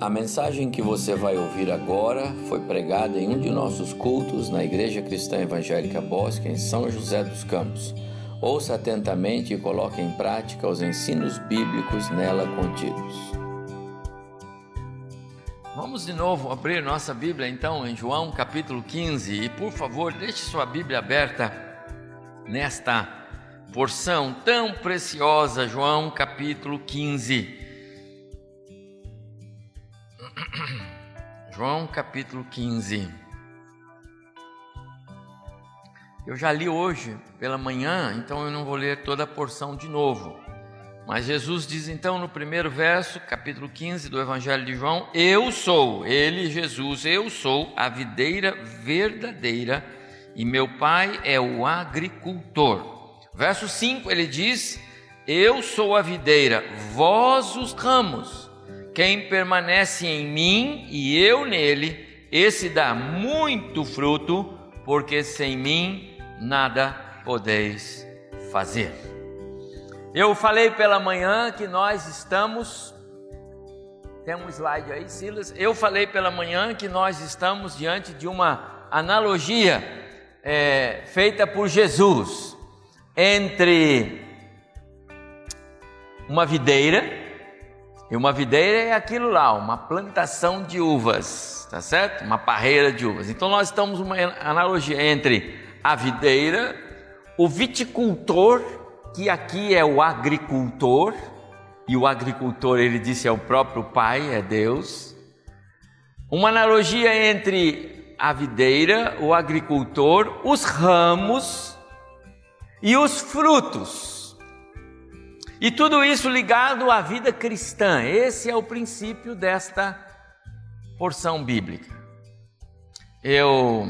A mensagem que você vai ouvir agora foi pregada em um de nossos cultos na Igreja Cristã Evangélica Bosque, em São José dos Campos. Ouça atentamente e coloque em prática os ensinos bíblicos nela contidos. Vamos de novo abrir nossa Bíblia então em João capítulo 15 e por favor deixe sua Bíblia aberta nesta porção tão preciosa, João capítulo 15. João capítulo 15. Eu já li hoje pela manhã, então eu não vou ler toda a porção de novo. Mas Jesus diz então no primeiro verso, capítulo 15 do Evangelho de João: Eu sou, ele, Jesus, eu sou a videira verdadeira e meu pai é o agricultor. Verso 5 ele diz: Eu sou a videira, vós os ramos. Quem permanece em mim e eu nele, esse dá muito fruto, porque sem mim nada podeis fazer. Eu falei pela manhã que nós estamos. Tem um slide aí, Silas. Eu falei pela manhã que nós estamos diante de uma analogia é, feita por Jesus entre uma videira e uma videira é aquilo lá, uma plantação de uvas, tá certo? Uma parreira de uvas. Então nós estamos uma analogia entre a videira, o viticultor, que aqui é o agricultor, e o agricultor, ele disse, é o próprio Pai, é Deus. Uma analogia entre a videira, o agricultor, os ramos e os frutos. E tudo isso ligado à vida cristã. Esse é o princípio desta porção bíblica. Eu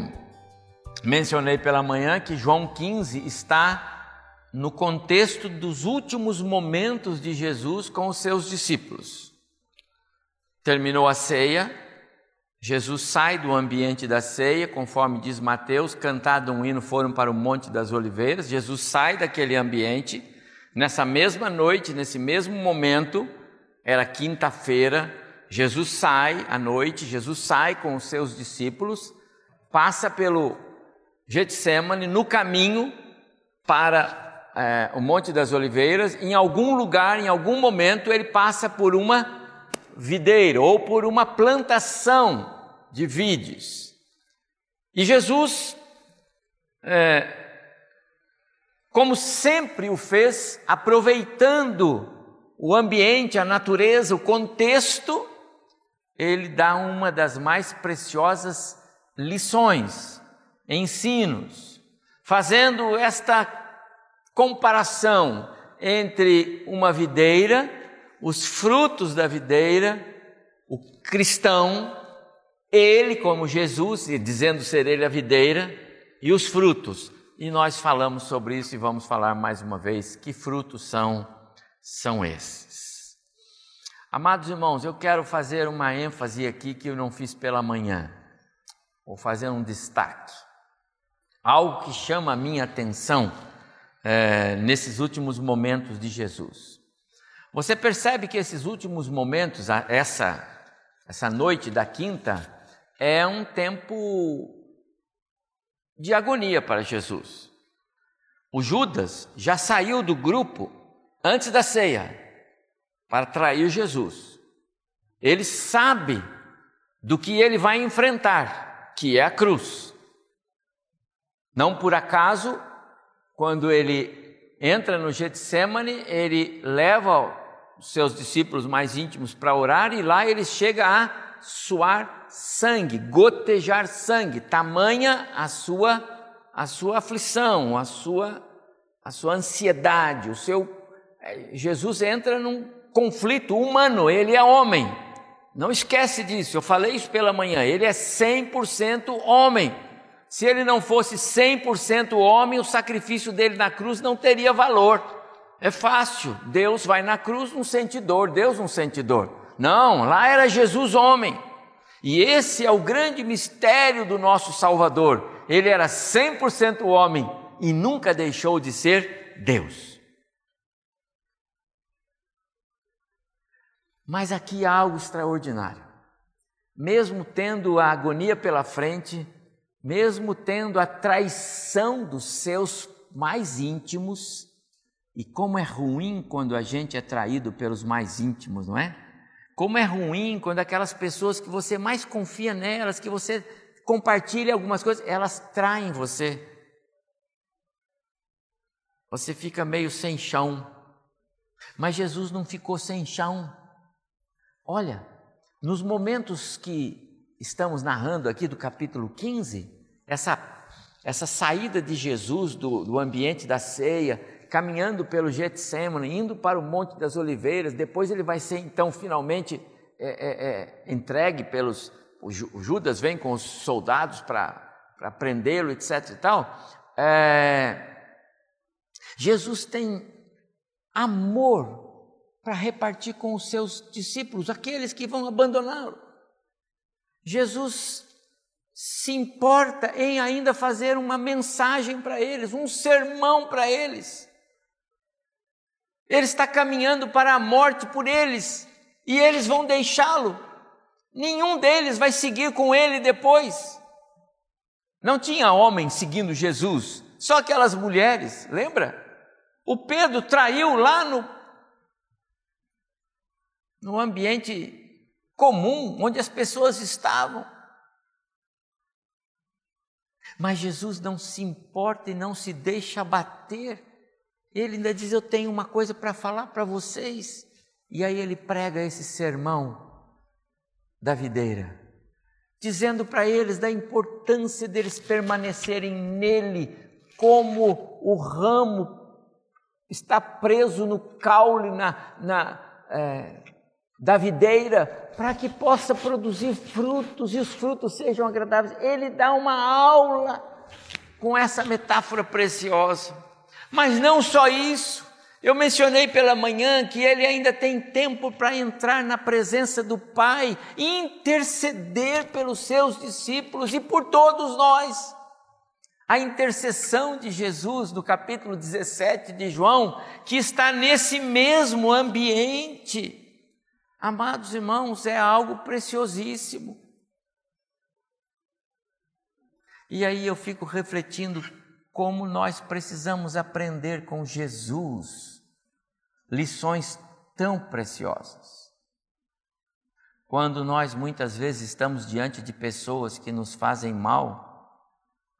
mencionei pela manhã que João 15 está no contexto dos últimos momentos de Jesus com os seus discípulos. Terminou a ceia, Jesus sai do ambiente da ceia, conforme diz Mateus, cantado um hino, foram para o Monte das Oliveiras. Jesus sai daquele ambiente Nessa mesma noite, nesse mesmo momento, era quinta-feira, Jesus sai à noite, Jesus sai com os seus discípulos, passa pelo Getsemane, no caminho para é, o Monte das Oliveiras, em algum lugar, em algum momento, ele passa por uma videira ou por uma plantação de vides. E Jesus é, como sempre o fez, aproveitando o ambiente, a natureza, o contexto, ele dá uma das mais preciosas lições, ensinos, fazendo esta comparação entre uma videira, os frutos da videira, o cristão, ele como Jesus, dizendo ser ele a videira, e os frutos, e nós falamos sobre isso e vamos falar mais uma vez que frutos são são esses. Amados irmãos, eu quero fazer uma ênfase aqui que eu não fiz pela manhã. Vou fazer um destaque. Algo que chama a minha atenção é, nesses últimos momentos de Jesus. Você percebe que esses últimos momentos, essa, essa noite da quinta, é um tempo de agonia para Jesus. O Judas já saiu do grupo antes da ceia para trair Jesus. Ele sabe do que ele vai enfrentar, que é a cruz. Não por acaso, quando ele entra no Getsemane, ele leva os seus discípulos mais íntimos para orar e lá ele chega a suar sangue, gotejar sangue, tamanha a sua a sua aflição, a sua a sua ansiedade, o seu é, Jesus entra num conflito humano, ele é homem. Não esquece disso, eu falei isso pela manhã, ele é 100% homem. Se ele não fosse 100% homem, o sacrifício dele na cruz não teria valor. É fácil, Deus vai na cruz, não sente dor, Deus não sente dor. Não, lá era Jesus homem. E esse é o grande mistério do nosso Salvador. Ele era 100% homem e nunca deixou de ser Deus. Mas aqui há algo extraordinário. mesmo tendo a agonia pela frente, mesmo tendo a traição dos seus mais íntimos, e como é ruim quando a gente é traído pelos mais íntimos, não é? Como é ruim quando aquelas pessoas que você mais confia nelas, que você compartilha algumas coisas, elas traem você. Você fica meio sem chão. Mas Jesus não ficou sem chão. Olha, nos momentos que estamos narrando aqui do capítulo 15, essa, essa saída de Jesus do, do ambiente da ceia, caminhando pelo Getsemane, indo para o Monte das Oliveiras, depois ele vai ser então finalmente é, é, é, entregue pelos. O Judas vem com os soldados para prendê-lo, etc. e tal. É, Jesus tem amor para repartir com os seus discípulos, aqueles que vão abandoná-lo. Jesus se importa em ainda fazer uma mensagem para eles, um sermão para eles. Ele está caminhando para a morte por eles e eles vão deixá-lo. Nenhum deles vai seguir com ele depois. Não tinha homem seguindo Jesus, só aquelas mulheres, lembra? O Pedro traiu lá no no ambiente comum, onde as pessoas estavam. Mas Jesus não se importa e não se deixa abater. Ele ainda diz: Eu tenho uma coisa para falar para vocês. E aí ele prega esse sermão da videira, dizendo para eles da importância deles permanecerem nele, como o ramo está preso no caule, na, na é, da videira para que possa produzir frutos e os frutos sejam agradáveis. Ele dá uma aula com essa metáfora preciosa. Mas não só isso. Eu mencionei pela manhã que ele ainda tem tempo para entrar na presença do Pai interceder pelos seus discípulos e por todos nós. A intercessão de Jesus, no capítulo 17 de João, que está nesse mesmo ambiente Amados irmãos, é algo preciosíssimo. E aí eu fico refletindo como nós precisamos aprender com Jesus lições tão preciosas. Quando nós muitas vezes estamos diante de pessoas que nos fazem mal,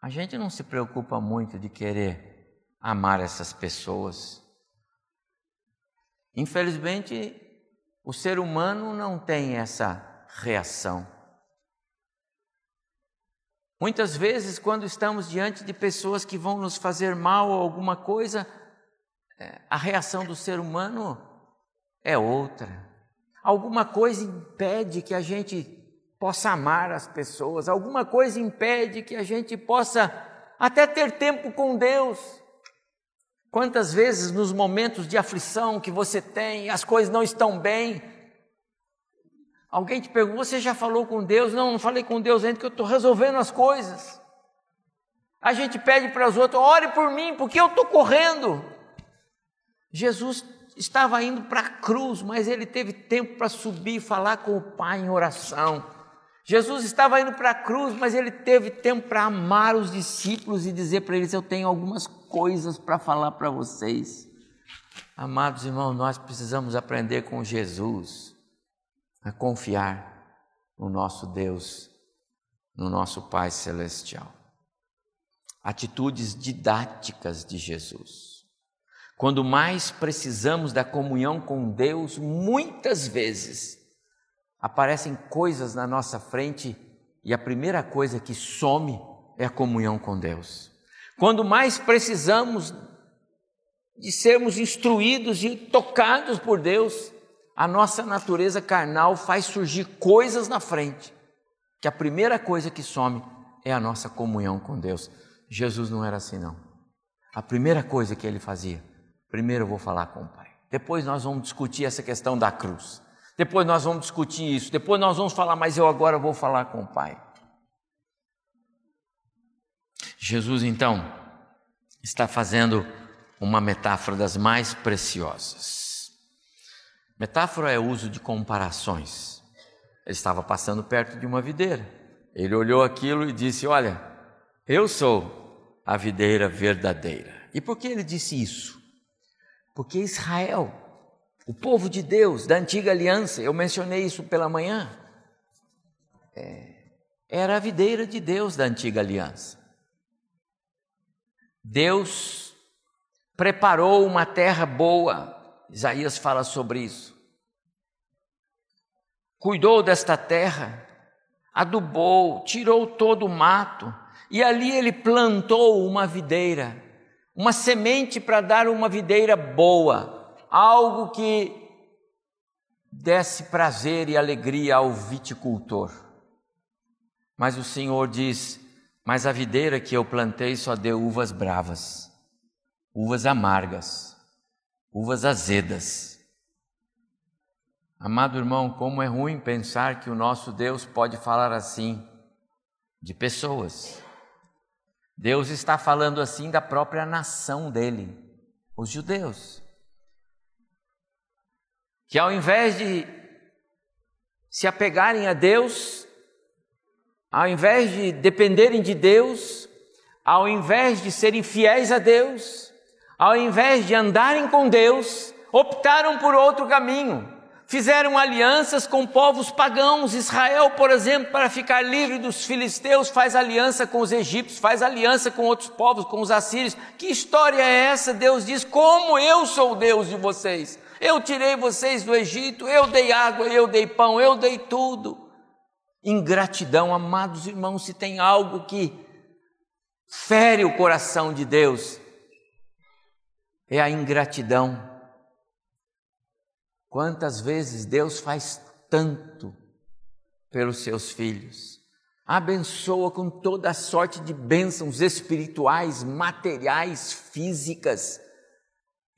a gente não se preocupa muito de querer amar essas pessoas. Infelizmente, o ser humano não tem essa reação. Muitas vezes, quando estamos diante de pessoas que vão nos fazer mal ou alguma coisa, é, a reação do ser humano é outra. Alguma coisa impede que a gente possa amar as pessoas, alguma coisa impede que a gente possa até ter tempo com Deus. Quantas vezes nos momentos de aflição que você tem, as coisas não estão bem, alguém te pergunta: Você já falou com Deus? Não, não falei com Deus ainda, que eu estou resolvendo as coisas. A gente pede para os outros: Ore por mim, porque eu estou correndo. Jesus estava indo para a cruz, mas ele teve tempo para subir e falar com o Pai em oração. Jesus estava indo para a cruz, mas ele teve tempo para amar os discípulos e dizer para eles: Eu tenho algumas coisas para falar para vocês. Amados irmãos, nós precisamos aprender com Jesus a confiar no nosso Deus, no nosso Pai Celestial. Atitudes didáticas de Jesus. Quando mais precisamos da comunhão com Deus, muitas vezes aparecem coisas na nossa frente e a primeira coisa que some é a comunhão com Deus. Quando mais precisamos de sermos instruídos e tocados por Deus, a nossa natureza carnal faz surgir coisas na frente, que a primeira coisa que some é a nossa comunhão com Deus. Jesus não era assim, não. A primeira coisa que ele fazia, primeiro eu vou falar com o Pai. Depois nós vamos discutir essa questão da cruz. Depois nós vamos discutir isso. Depois nós vamos falar, mas eu agora vou falar com o Pai. Jesus, então, está fazendo uma metáfora das mais preciosas. Metáfora é uso de comparações. Ele estava passando perto de uma videira. Ele olhou aquilo e disse: Olha, eu sou a videira verdadeira. E por que ele disse isso? Porque Israel, o povo de Deus, da antiga aliança, eu mencionei isso pela manhã, é, era a videira de Deus da antiga aliança. Deus preparou uma terra boa, Isaías fala sobre isso. Cuidou desta terra, adubou, tirou todo o mato, e ali ele plantou uma videira, uma semente para dar uma videira boa, algo que desse prazer e alegria ao viticultor. Mas o Senhor diz: Mas a videira que eu plantei só deu uvas bravas, uvas amargas, uvas azedas. Amado irmão, como é ruim pensar que o nosso Deus pode falar assim de pessoas. Deus está falando assim da própria nação dele, os judeus. Que ao invés de se apegarem a Deus, ao invés de dependerem de Deus, ao invés de serem fiéis a Deus, ao invés de andarem com Deus, optaram por outro caminho. Fizeram alianças com povos pagãos. Israel, por exemplo, para ficar livre dos filisteus, faz aliança com os egípcios, faz aliança com outros povos, com os assírios. Que história é essa? Deus diz: Como eu sou Deus de vocês. Eu tirei vocês do Egito, eu dei água, eu dei pão, eu dei tudo. Ingratidão, amados irmãos, se tem algo que fere o coração de Deus, é a ingratidão. Quantas vezes Deus faz tanto pelos seus filhos, abençoa com toda a sorte de bênçãos espirituais, materiais, físicas,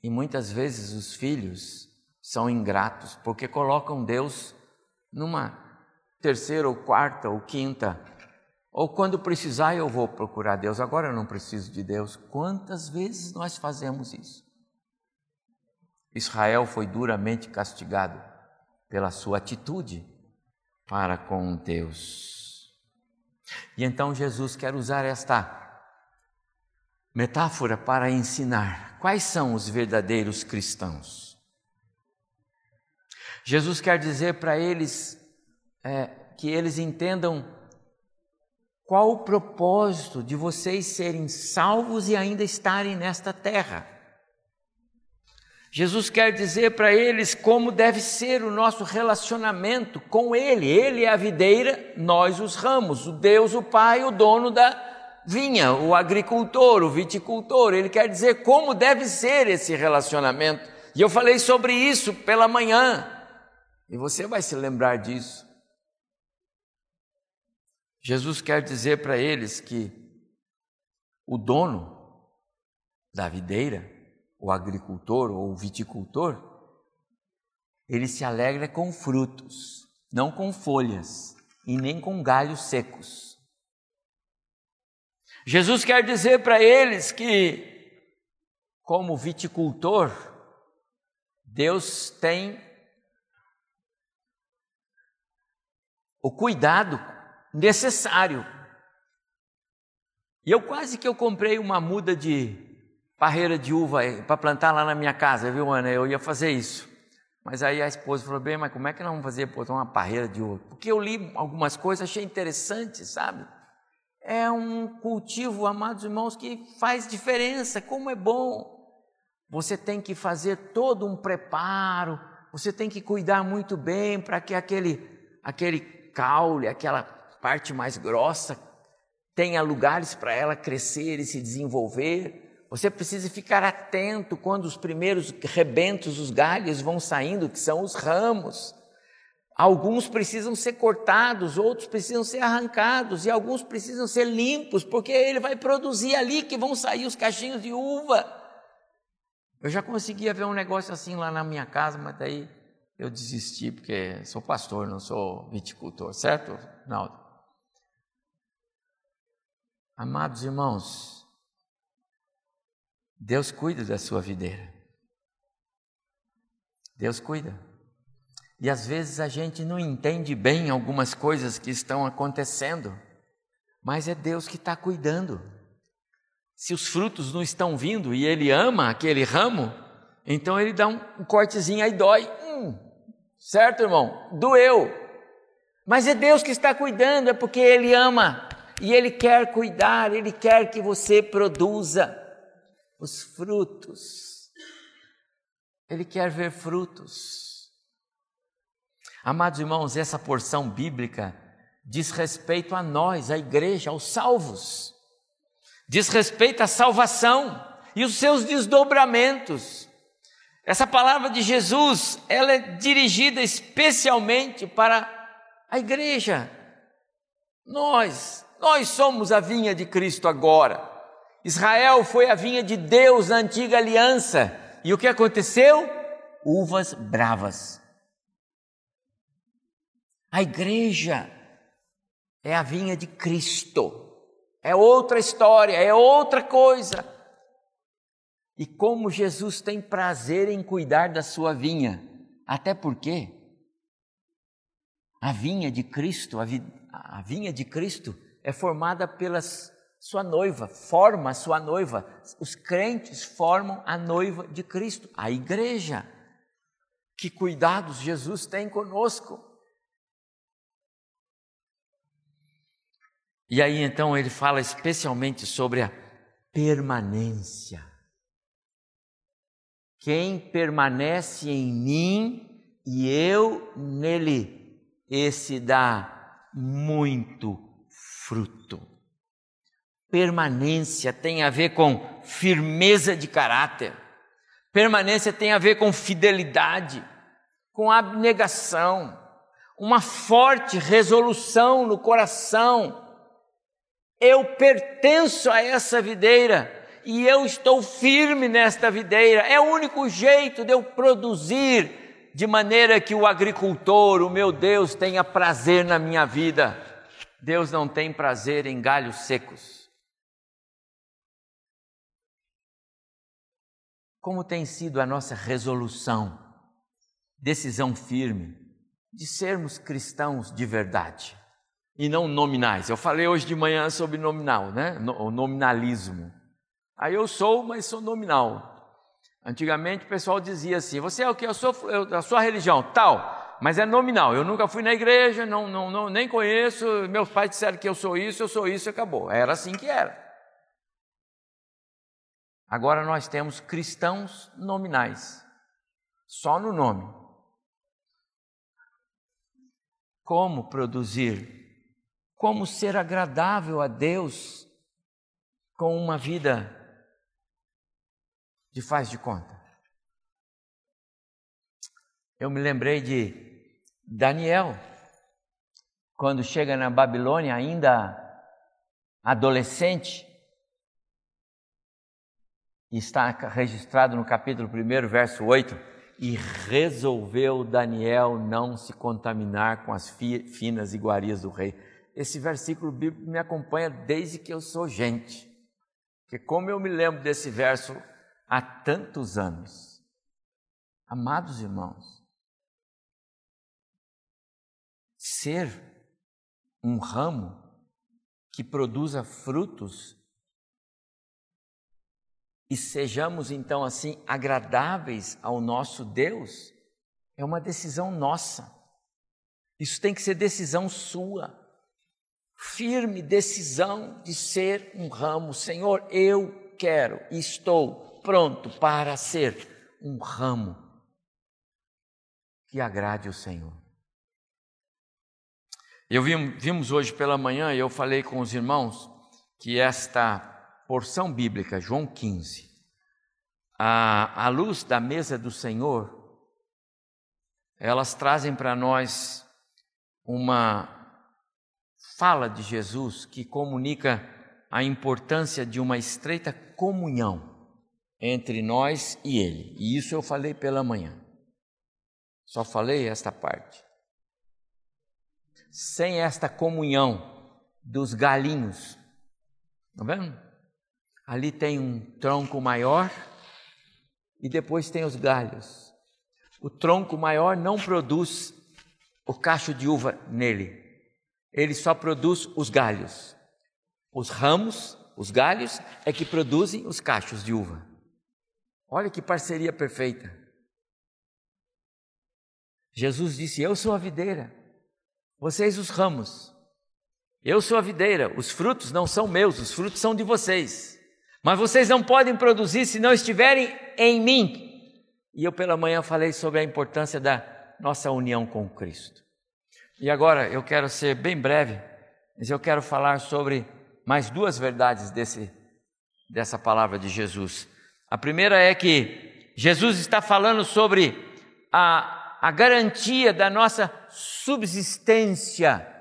e muitas vezes os filhos são ingratos porque colocam Deus numa terceira ou quarta ou quinta. Ou quando precisar, eu vou procurar Deus. Agora eu não preciso de Deus. Quantas vezes nós fazemos isso? Israel foi duramente castigado pela sua atitude para com Deus. E então Jesus quer usar esta metáfora para ensinar quais são os verdadeiros cristãos. Jesus quer dizer para eles é, que eles entendam qual o propósito de vocês serem salvos e ainda estarem nesta terra. Jesus quer dizer para eles como deve ser o nosso relacionamento com Ele. Ele é a videira, nós os ramos, o Deus, o Pai, o dono da vinha, o agricultor, o viticultor. Ele quer dizer como deve ser esse relacionamento. E eu falei sobre isso pela manhã, e você vai se lembrar disso. Jesus quer dizer para eles que o dono da videira, o agricultor ou o viticultor, ele se alegra com frutos, não com folhas e nem com galhos secos. Jesus quer dizer para eles que, como viticultor, Deus tem o cuidado necessário. E eu quase que eu comprei uma muda de parreira de uva para plantar lá na minha casa, viu, Ana? Eu ia fazer isso. Mas aí a esposa falou: bem, mas como é que nós vamos fazer botar uma parreira de uva? Porque eu li algumas coisas, achei interessante, sabe? É um cultivo, amados irmãos, que faz diferença. Como é bom! Você tem que fazer todo um preparo, você tem que cuidar muito bem para que aquele, aquele caule, aquela parte mais grossa, tenha lugares para ela crescer e se desenvolver. Você precisa ficar atento quando os primeiros rebentos, os galhos vão saindo, que são os ramos. Alguns precisam ser cortados, outros precisam ser arrancados e alguns precisam ser limpos, porque ele vai produzir ali que vão sair os cachinhos de uva. Eu já conseguia ver um negócio assim lá na minha casa, mas daí eu desisti porque sou pastor, não sou viticultor, certo, Naldo? Amados irmãos, Deus cuida da sua videira. Deus cuida. E às vezes a gente não entende bem algumas coisas que estão acontecendo, mas é Deus que está cuidando. Se os frutos não estão vindo e Ele ama aquele ramo, então Ele dá um, cortezinho aí dói. Hum, certo, irmão? Doeu. Mas é Deus que está cuidando, é porque Ele ama e Ele quer cuidar, Ele quer que você produza os frutos. Ele quer ver frutos. Amados irmãos, essa porção bíblica diz respeito a nós, a igreja, aos salvos. Diz respeito à salvação e os seus desdobramentos. Essa palavra de Jesus, ela é dirigida especialmente para a igreja. Nós, nós somos a vinha de Cristo agora. Israel foi a vinha de Deus na antiga aliança. E o que aconteceu? Uvas bravas. A igreja é a vinha de Cristo. É outra história, é outra coisa. E como Jesus tem prazer em cuidar da sua vinha, até porque a vinha de Cristo, a, vi, a vinha de Cristo é formada pela sua noiva, forma a sua noiva. Os crentes formam a noiva de Cristo, a igreja. Que cuidados Jesus tem conosco. E aí então ele fala especialmente sobre a permanência. Quem permanece em mim e eu nele, esse dá muito fruto. Permanência tem a ver com firmeza de caráter. Permanência tem a ver com fidelidade, com abnegação, uma forte resolução no coração eu pertenço a essa videira e eu estou firme nesta videira. É o único jeito de eu produzir de maneira que o agricultor, o meu Deus, tenha prazer na minha vida. Deus não tem prazer em galhos secos. Como tem sido a nossa resolução, decisão firme de sermos cristãos de verdade? e não nominais. Eu falei hoje de manhã sobre nominal, né? O nominalismo. Aí eu sou, mas sou nominal. Antigamente o pessoal dizia assim: você é o que? Eu sou da sua religião, tal, mas é nominal. Eu nunca fui na igreja, não, não, não, nem conheço. Meus pais disseram que eu sou isso, eu sou isso, acabou. Era assim que era. Agora nós temos cristãos nominais, só no nome. Como produzir como ser agradável a Deus com uma vida de faz de conta. Eu me lembrei de Daniel, quando chega na Babilônia, ainda adolescente, está registrado no capítulo 1, verso 8, e resolveu Daniel não se contaminar com as finas iguarias do rei esse versículo bíblico me acompanha desde que eu sou gente. Porque como eu me lembro desse verso há tantos anos. Amados irmãos, ser um ramo que produza frutos e sejamos então assim agradáveis ao nosso Deus, é uma decisão nossa. Isso tem que ser decisão sua firme decisão de ser um ramo. Senhor, eu quero e estou pronto para ser um ramo que agrade o Senhor. Eu vimos hoje pela manhã e eu falei com os irmãos que esta porção bíblica, João 15, a, a luz da mesa do Senhor, elas trazem para nós uma fala de Jesus que comunica a importância de uma estreita comunhão entre nós e Ele. E isso eu falei pela manhã. Só falei esta parte. Sem esta comunhão dos galinhos, tá vendo? Ali tem um tronco maior e depois tem os galhos. o tronco maior não produz o cacho de uva nele, ele só produz os galhos. Os ramos, os galhos, é que produzem os cachos de uva. Olha que parceria perfeita. Jesus disse: Eu sou a videira, vocês os ramos. Eu sou a videira, os frutos não são meus, os frutos são de vocês. Mas vocês não podem produzir se não estiverem em mim. E eu pela manhã falei sobre a importância da nossa união com Cristo. E agora eu quero ser bem breve, mas eu quero falar sobre mais duas verdades desse, dessa palavra de Jesus. A primeira é que Jesus está falando sobre a, a garantia da nossa subsistência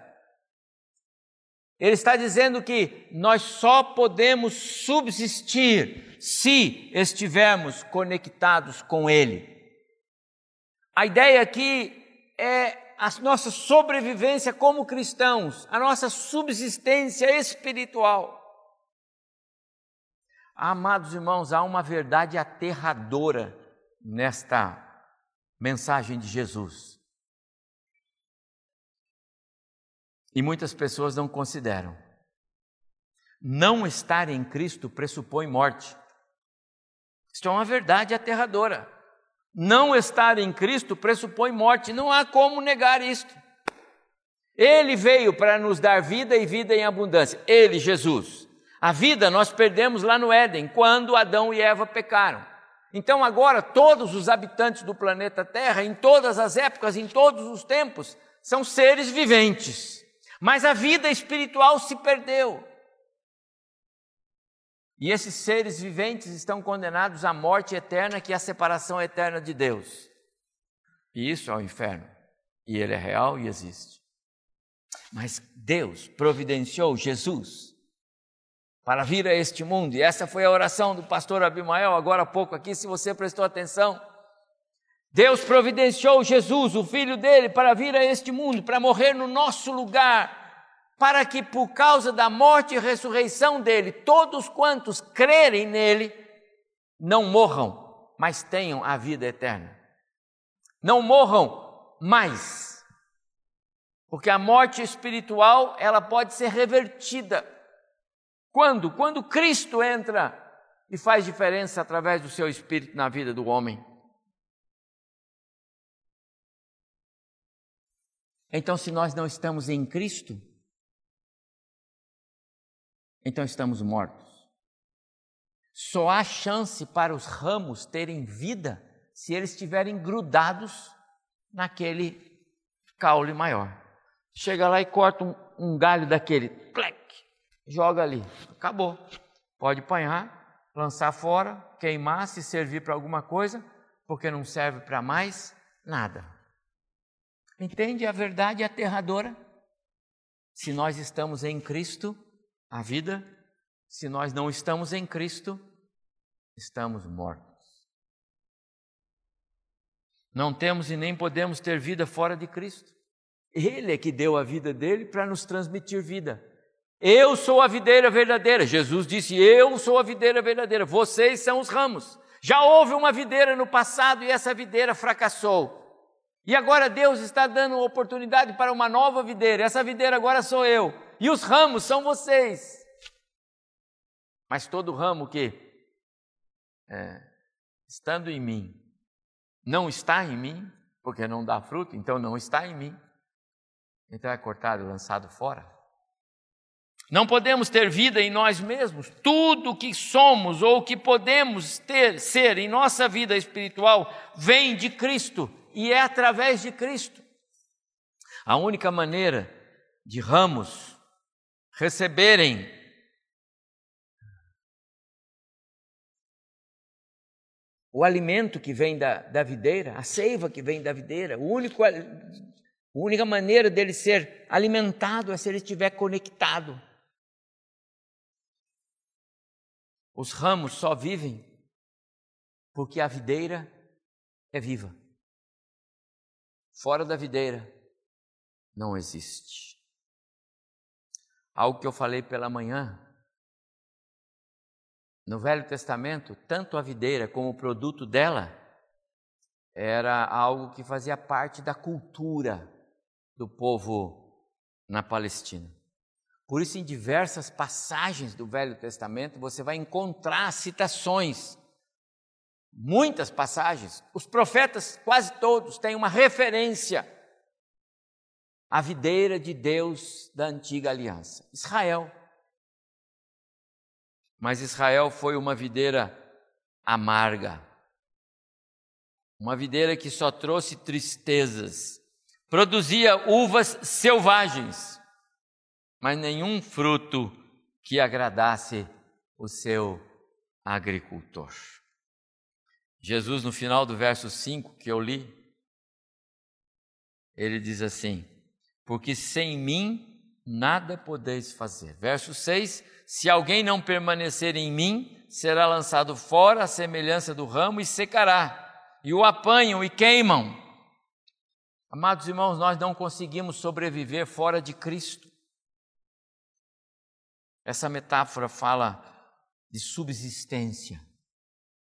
ele está dizendo que nós só podemos subsistir se estivermos conectados com Ele. A ideia aqui é a nossa sobrevivência como cristãos, a nossa subsistência espiritual. Amados irmãos, há uma verdade aterradora nesta mensagem de Jesus. E muitas pessoas não consideram. Não estar em Cristo pressupõe morte. Isto é uma verdade aterradora. Não estar em Cristo pressupõe morte, não há como negar isto. Ele veio para nos dar vida e vida em abundância. Ele, Jesus. A vida nós perdemos lá no Éden, quando Adão e Eva pecaram. Então, agora, todos os habitantes do planeta Terra, em todas as épocas, em todos os tempos, são seres viventes. Mas a vida espiritual se perdeu. E esses seres viventes estão condenados à morte eterna, que é a separação eterna de Deus. E isso é o inferno. E ele é real e existe. Mas Deus providenciou Jesus para vir a este mundo, e essa foi a oração do pastor Abimael agora há pouco aqui, se você prestou atenção. Deus providenciou Jesus, o filho dele, para vir a este mundo, para morrer no nosso lugar, para que por causa da morte e ressurreição dele, todos quantos crerem nele, não morram, mas tenham a vida eterna. Não morram mais. Porque a morte espiritual, ela pode ser revertida. Quando? Quando Cristo entra e faz diferença através do seu espírito na vida do homem. Então, se nós não estamos em Cristo, então estamos mortos. Só há chance para os ramos terem vida se eles estiverem grudados naquele caule maior. Chega lá e corta um, um galho daquele, plec, joga ali, acabou. Pode apanhar, lançar fora, queimar, se servir para alguma coisa, porque não serve para mais nada. Entende a verdade aterradora? Se nós estamos em Cristo, a vida, se nós não estamos em Cristo, estamos mortos. Não temos e nem podemos ter vida fora de Cristo. Ele é que deu a vida dele para nos transmitir vida. Eu sou a videira verdadeira. Jesus disse: Eu sou a videira verdadeira. Vocês são os ramos. Já houve uma videira no passado e essa videira fracassou. E agora Deus está dando oportunidade para uma nova videira. Essa videira agora sou eu. E os ramos são vocês. Mas todo ramo que, é, estando em mim, não está em mim, porque não dá fruto, então não está em mim, então é cortado e lançado fora. Não podemos ter vida em nós mesmos. Tudo que somos ou que podemos ter, ser em nossa vida espiritual vem de Cristo e é através de Cristo. A única maneira de ramos receberem o alimento que vem da, da videira, a seiva que vem da videira, o único, a única maneira dele ser alimentado é se ele estiver conectado. Os ramos só vivem porque a videira é viva. Fora da videira não existe. Algo que eu falei pela manhã. No Velho Testamento, tanto a videira como o produto dela era algo que fazia parte da cultura do povo na Palestina. Por isso, em diversas passagens do Velho Testamento, você vai encontrar citações, muitas passagens. Os profetas, quase todos, têm uma referência à videira de Deus da antiga aliança. Israel. Mas Israel foi uma videira amarga, uma videira que só trouxe tristezas, produzia uvas selvagens, mas nenhum fruto que agradasse o seu agricultor. Jesus, no final do verso 5 que eu li, ele diz assim: Porque sem mim nada podeis fazer. Verso 6: Se alguém não permanecer em mim, será lançado fora à semelhança do ramo e secará, e o apanham e queimam. Amados irmãos, nós não conseguimos sobreviver fora de Cristo. Essa metáfora fala de subsistência.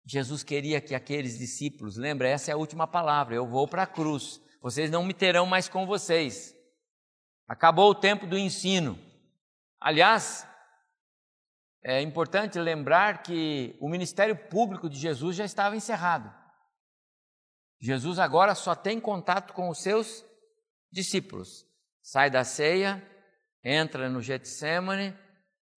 Jesus queria que aqueles discípulos, lembra, essa é a última palavra, eu vou para a cruz, vocês não me terão mais com vocês. Acabou o tempo do ensino. Aliás, é importante lembrar que o ministério público de Jesus já estava encerrado. Jesus agora só tem contato com os seus discípulos. Sai da ceia, entra no Getsemane,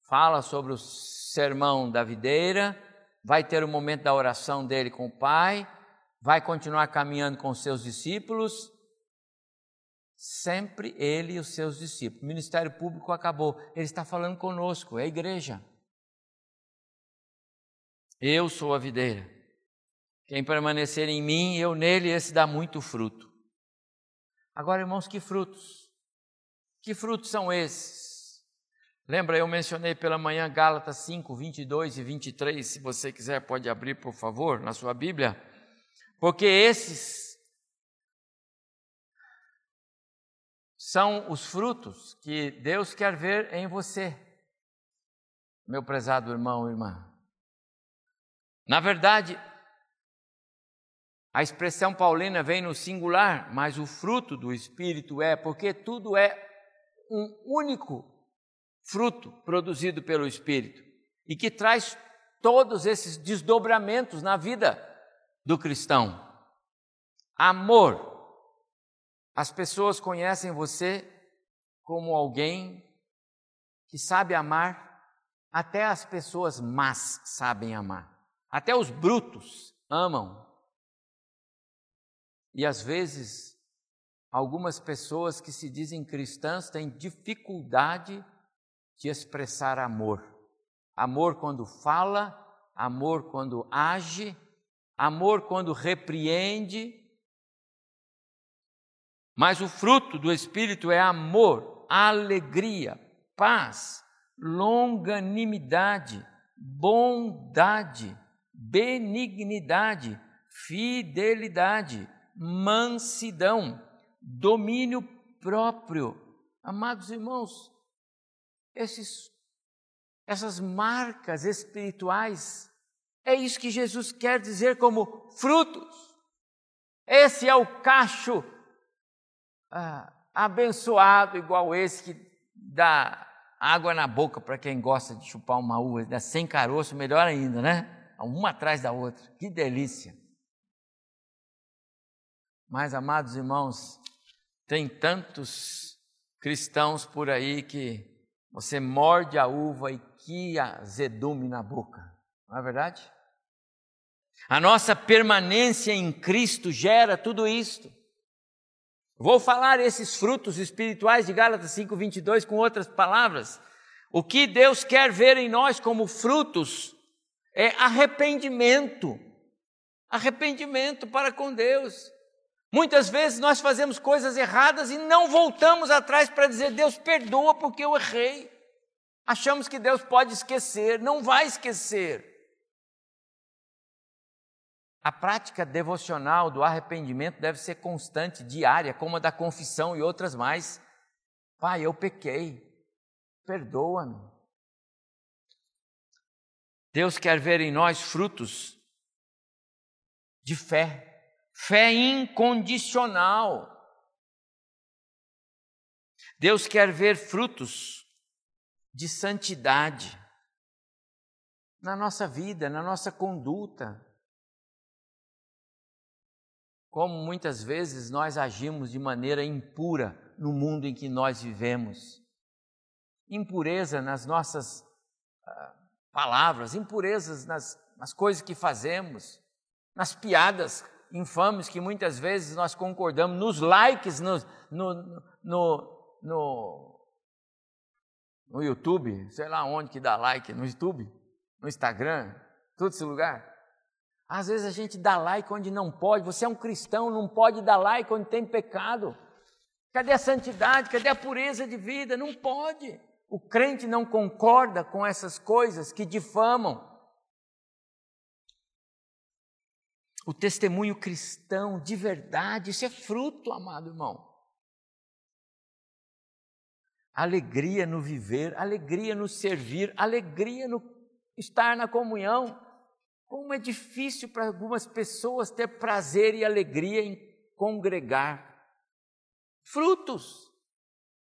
fala sobre o sermão da videira, vai ter o momento da oração dele com o Pai, vai continuar caminhando com seus discípulos, sempre ele e os seus discípulos. O ministério público acabou, ele está falando conosco, é a igreja. Eu sou a videira. Quem permanecer em mim, eu nele, esse dá muito fruto. Agora, irmãos, que frutos? Que frutos são esses? Lembra, eu mencionei pela manhã Gálatas 5, 22 e 23. Se você quiser, pode abrir, por favor, na sua Bíblia. Porque esses são os frutos que Deus quer ver em você, meu prezado irmão e irmã. Na verdade, a expressão paulina vem no singular, mas o fruto do Espírito é, porque tudo é um único fruto produzido pelo Espírito e que traz todos esses desdobramentos na vida do cristão. Amor. As pessoas conhecem você como alguém que sabe amar, até as pessoas más sabem amar. Até os brutos amam. E às vezes, algumas pessoas que se dizem cristãs têm dificuldade de expressar amor. Amor quando fala, amor quando age, amor quando repreende. Mas o fruto do Espírito é amor, alegria, paz, longanimidade, bondade benignidade, fidelidade, mansidão, domínio próprio. Amados irmãos, esses, essas marcas espirituais, é isso que Jesus quer dizer como frutos. Esse é o cacho ah, abençoado, igual esse que dá água na boca para quem gosta de chupar uma uva, sem caroço, melhor ainda, né? uma atrás da outra. Que delícia! Mas, amados irmãos, tem tantos cristãos por aí que você morde a uva e que azedume na boca, não é verdade? A nossa permanência em Cristo gera tudo isto. Vou falar esses frutos espirituais de Gálatas 5:22 com outras palavras. O que Deus quer ver em nós como frutos é arrependimento. Arrependimento para com Deus. Muitas vezes nós fazemos coisas erradas e não voltamos atrás para dizer: Deus, perdoa porque eu errei. Achamos que Deus pode esquecer, não vai esquecer. A prática devocional do arrependimento deve ser constante, diária, como a da confissão e outras mais. Pai, eu pequei, perdoa-me. Deus quer ver em nós frutos de fé, fé incondicional. Deus quer ver frutos de santidade na nossa vida, na nossa conduta. Como muitas vezes nós agimos de maneira impura no mundo em que nós vivemos. Impureza nas nossas uh, palavras, impurezas nas, nas coisas que fazemos, nas piadas infames que muitas vezes nós concordamos, nos likes no, no, no, no, no YouTube, sei lá onde que dá like, no YouTube, no Instagram, todo esse lugar. Às vezes a gente dá like onde não pode. Você é um cristão, não pode dar like onde tem pecado. Cadê a santidade? Cadê a pureza de vida? Não pode. O crente não concorda com essas coisas que difamam. O testemunho cristão de verdade, isso é fruto, amado irmão. Alegria no viver, alegria no servir, alegria no estar na comunhão. Como é difícil para algumas pessoas ter prazer e alegria em congregar. Frutos.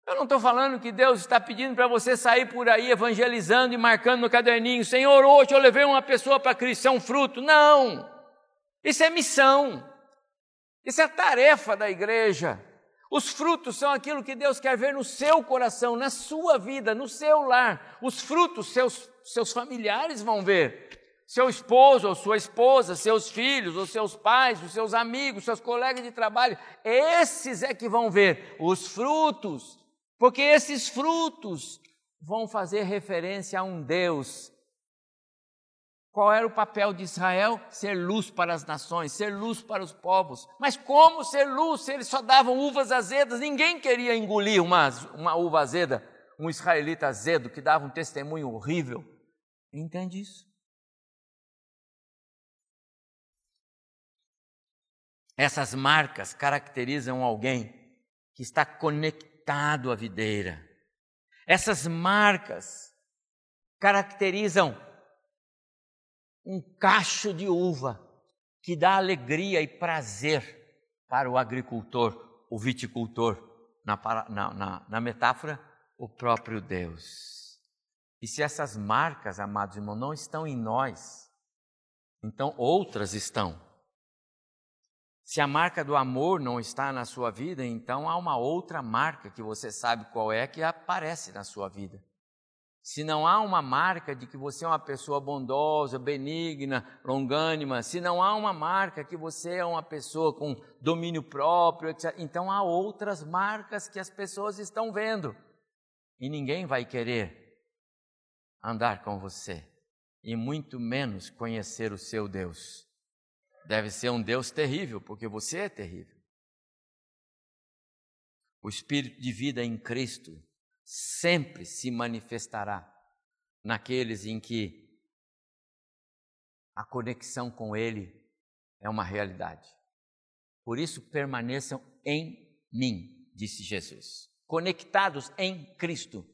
Eu não estou falando que Deus está pedindo para você sair por aí evangelizando e marcando no caderninho: Senhor, hoje eu levei uma pessoa para Cristo, é um fruto. Não! Isso é missão. Isso é tarefa da igreja. Os frutos são aquilo que Deus quer ver no seu coração, na sua vida, no seu lar. Os frutos seus, seus familiares vão ver seu esposo ou sua esposa, seus filhos ou seus pais, os seus amigos, seus colegas de trabalho, esses é que vão ver os frutos, porque esses frutos vão fazer referência a um Deus. Qual era o papel de Israel? Ser luz para as nações, ser luz para os povos. Mas como ser luz se eles só davam uvas azedas? Ninguém queria engolir uma, uma uva azeda, um israelita azedo que dava um testemunho horrível. Entende isso? Essas marcas caracterizam alguém que está conectado à videira. Essas marcas caracterizam um cacho de uva que dá alegria e prazer para o agricultor, o viticultor, na, na, na, metáfora, o próprio Deus. E se essas marcas, amados irmãos, não estão em nós, então outras estão. Se a marca do amor não está na sua vida, então há uma outra marca que você sabe qual é que aparece na sua vida. Se não há uma marca de que você é uma pessoa bondosa, benigna, longânima, se não há uma marca que você é uma pessoa com domínio próprio, etc., então há outras marcas que as pessoas estão vendo. E ninguém vai querer andar com você, e muito menos conhecer o seu Deus. Deve ser um Deus terrível, porque você é terrível. O espírito de vida em Cristo sempre se manifestará naqueles em que a conexão com Ele é uma realidade. Por isso, permaneçam em mim, disse Jesus. Conectados em Cristo.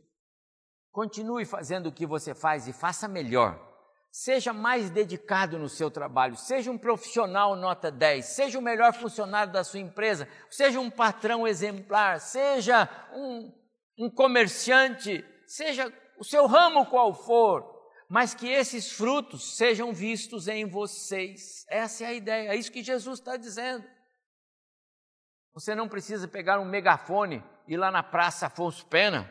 Continue fazendo o que você faz e faça melhor Seja mais dedicado no seu trabalho, seja um profissional nota 10, seja o melhor funcionário da sua empresa, seja um patrão exemplar, seja um, um comerciante, seja o seu ramo qual for, mas que esses frutos sejam vistos em vocês. Essa é a ideia, é isso que Jesus está dizendo. Você não precisa pegar um megafone e ir lá na Praça Afonso Pena,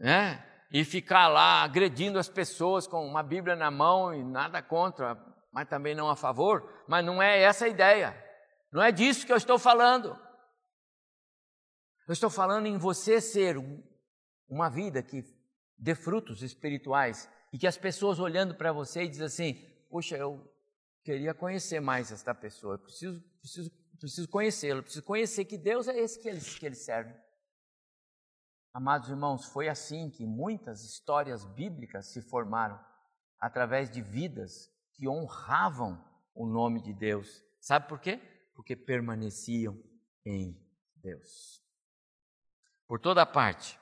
né? e ficar lá agredindo as pessoas com uma Bíblia na mão e nada contra, mas também não a favor. Mas não é essa a ideia. Não é disso que eu estou falando. Eu estou falando em você ser uma vida que dê frutos espirituais e que as pessoas olhando para você e dizem assim: Poxa, eu queria conhecer mais esta pessoa, eu preciso, preciso, preciso conhecê-lo, preciso conhecer que Deus é esse que ele, que ele serve. Amados irmãos, foi assim que muitas histórias bíblicas se formaram através de vidas que honravam o nome de Deus. Sabe por quê? Porque permaneciam em Deus. Por toda parte,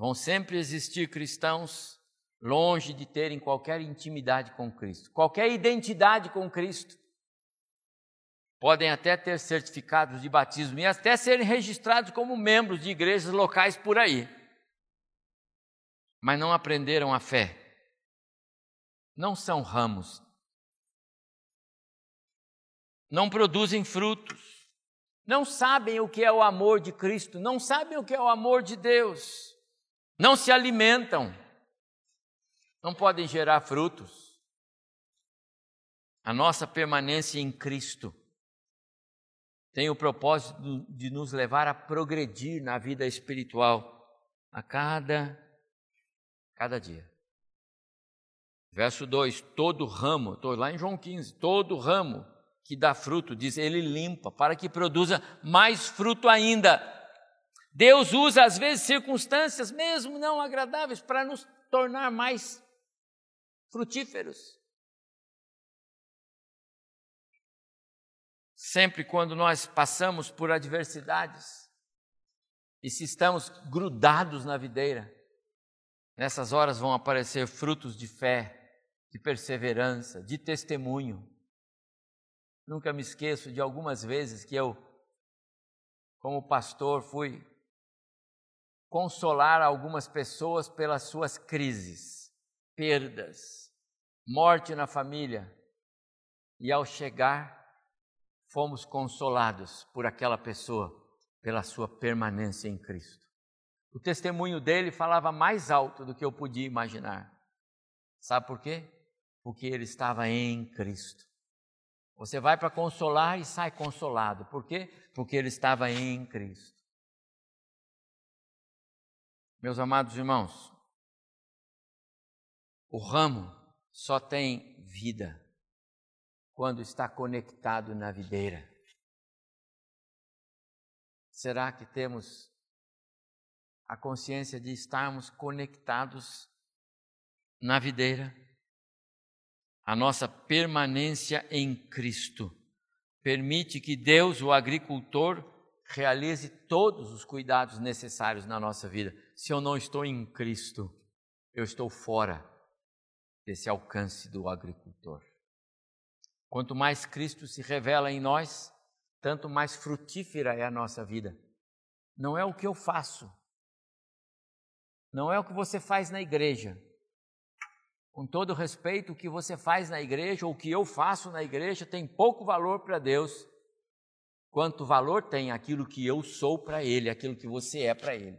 vão sempre existir cristãos longe de terem qualquer intimidade com Cristo, qualquer identidade com Cristo. podem até ter certificados de batismo e até serem registrados como membros de igrejas locais por aí, mas não aprenderam a fé. Não são ramos. Não produzem frutos. Não sabem o que é o amor de Cristo, não sabem o que é o amor de Deus. Não se alimentam. Não podem gerar frutos. A nossa permanência em Cristo tem o propósito de nos levar a progredir na vida espiritual a cada cada dia. Verso 2: todo ramo, estou lá em João 15, todo ramo que dá fruto, diz ele limpa, para que produza mais fruto ainda. Deus usa às vezes circunstâncias, mesmo não agradáveis, para nos tornar mais frutíferos. Sempre quando nós passamos por adversidades e se estamos grudados na videira, nessas horas vão aparecer frutos de fé, de perseverança, de testemunho. Nunca me esqueço de algumas vezes que eu, como pastor, fui consolar algumas pessoas pelas suas crises, perdas, morte na família. E ao chegar, fomos consolados por aquela pessoa pela sua permanência em Cristo. O testemunho dele falava mais alto do que eu podia imaginar. Sabe por quê? Porque ele estava em Cristo. Você vai para consolar e sai consolado. Por quê? Porque ele estava em Cristo. Meus amados irmãos, o ramo só tem vida quando está conectado na videira? Será que temos a consciência de estarmos conectados na videira? A nossa permanência em Cristo permite que Deus, o agricultor, realize todos os cuidados necessários na nossa vida. Se eu não estou em Cristo, eu estou fora desse alcance do agricultor. Quanto mais Cristo se revela em nós, tanto mais frutífera é a nossa vida. Não é o que eu faço, não é o que você faz na igreja. Com todo respeito, o que você faz na igreja ou o que eu faço na igreja tem pouco valor para Deus, quanto valor tem aquilo que eu sou para Ele, aquilo que você é para Ele.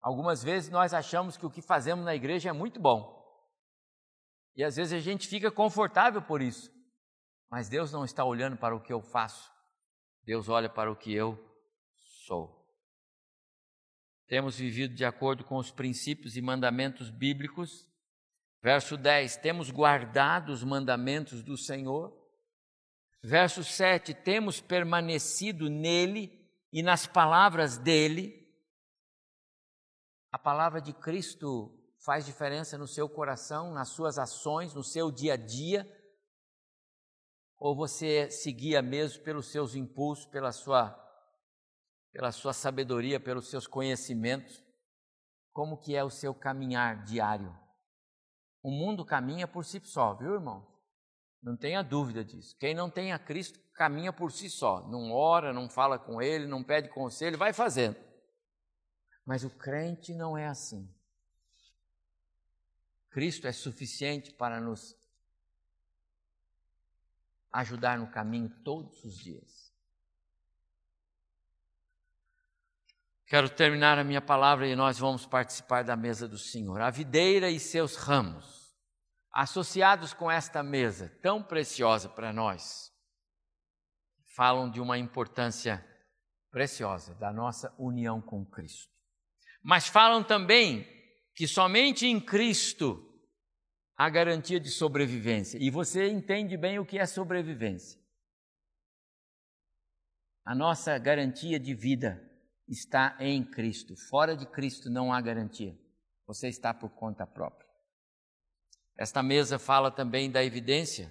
Algumas vezes nós achamos que o que fazemos na igreja é muito bom. E às vezes a gente fica confortável por isso. Mas Deus não está olhando para o que eu faço, Deus olha para o que eu sou. Temos vivido de acordo com os princípios e mandamentos bíblicos. Verso 10: temos guardado os mandamentos do Senhor. Verso 7: temos permanecido nele e nas palavras dele. A palavra de Cristo faz diferença no seu coração, nas suas ações, no seu dia a dia ou você se guia mesmo pelos seus impulsos, pela sua, pela sua sabedoria, pelos seus conhecimentos? Como que é o seu caminhar diário? O mundo caminha por si só, viu, irmão? Não tenha dúvida disso. Quem não tem a Cristo caminha por si só. Não ora, não fala com Ele, não pede conselho, vai fazendo. Mas o crente não é assim. Cristo é suficiente para nos ajudar no caminho todos os dias. Quero terminar a minha palavra e nós vamos participar da mesa do Senhor. A videira e seus ramos, associados com esta mesa tão preciosa para nós, falam de uma importância preciosa da nossa união com Cristo. Mas falam também que somente em Cristo a garantia de sobrevivência. E você entende bem o que é sobrevivência. A nossa garantia de vida está em Cristo. Fora de Cristo não há garantia. Você está por conta própria. Esta mesa fala também da evidência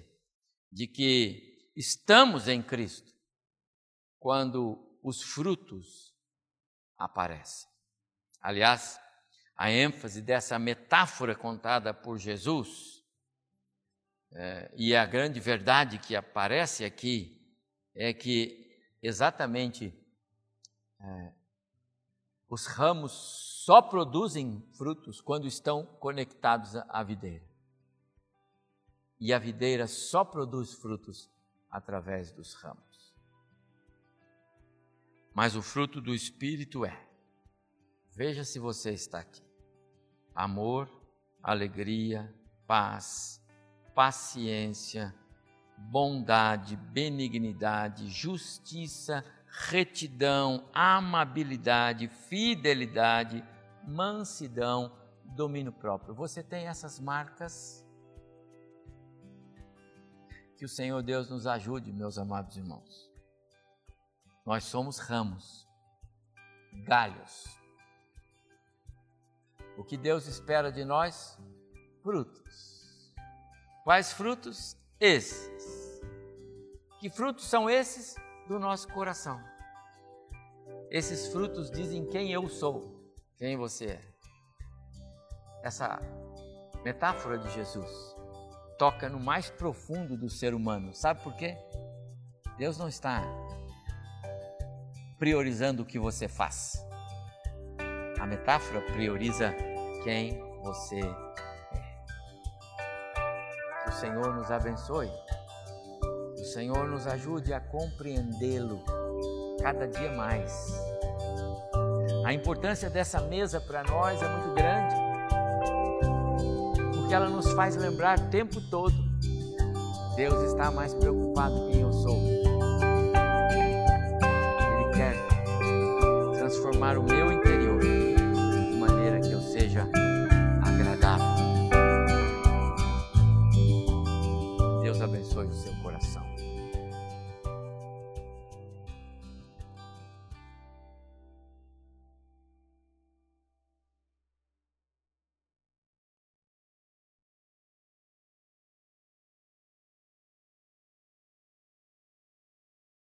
de que estamos em Cristo quando os frutos aparecem. Aliás, a ênfase dessa metáfora contada por Jesus, é, e a grande verdade que aparece aqui, é que exatamente é, os ramos só produzem frutos quando estão conectados à videira. E a videira só produz frutos através dos ramos. Mas o fruto do Espírito é, veja se você está aqui: amor, alegria, paz, paciência, bondade, benignidade, justiça, retidão, amabilidade, fidelidade, mansidão, domínio próprio. Você tem essas marcas? Que o Senhor Deus nos ajude, meus amados irmãos. Nós somos ramos, galhos. O que Deus espera de nós? Frutos. Quais frutos? Esses. Que frutos são esses? Do nosso coração. Esses frutos dizem quem eu sou, quem você é. Essa metáfora de Jesus toca no mais profundo do ser humano. Sabe por quê? Deus não está priorizando o que você faz. A metáfora prioriza quem você o Senhor nos abençoe. O Senhor nos ajude a compreendê-lo cada dia mais. A importância dessa mesa para nós é muito grande, porque ela nos faz lembrar o tempo todo: Deus está mais preocupado quem eu sou. Ele quer transformar o meu interior de maneira que eu seja abençoe o seu coração.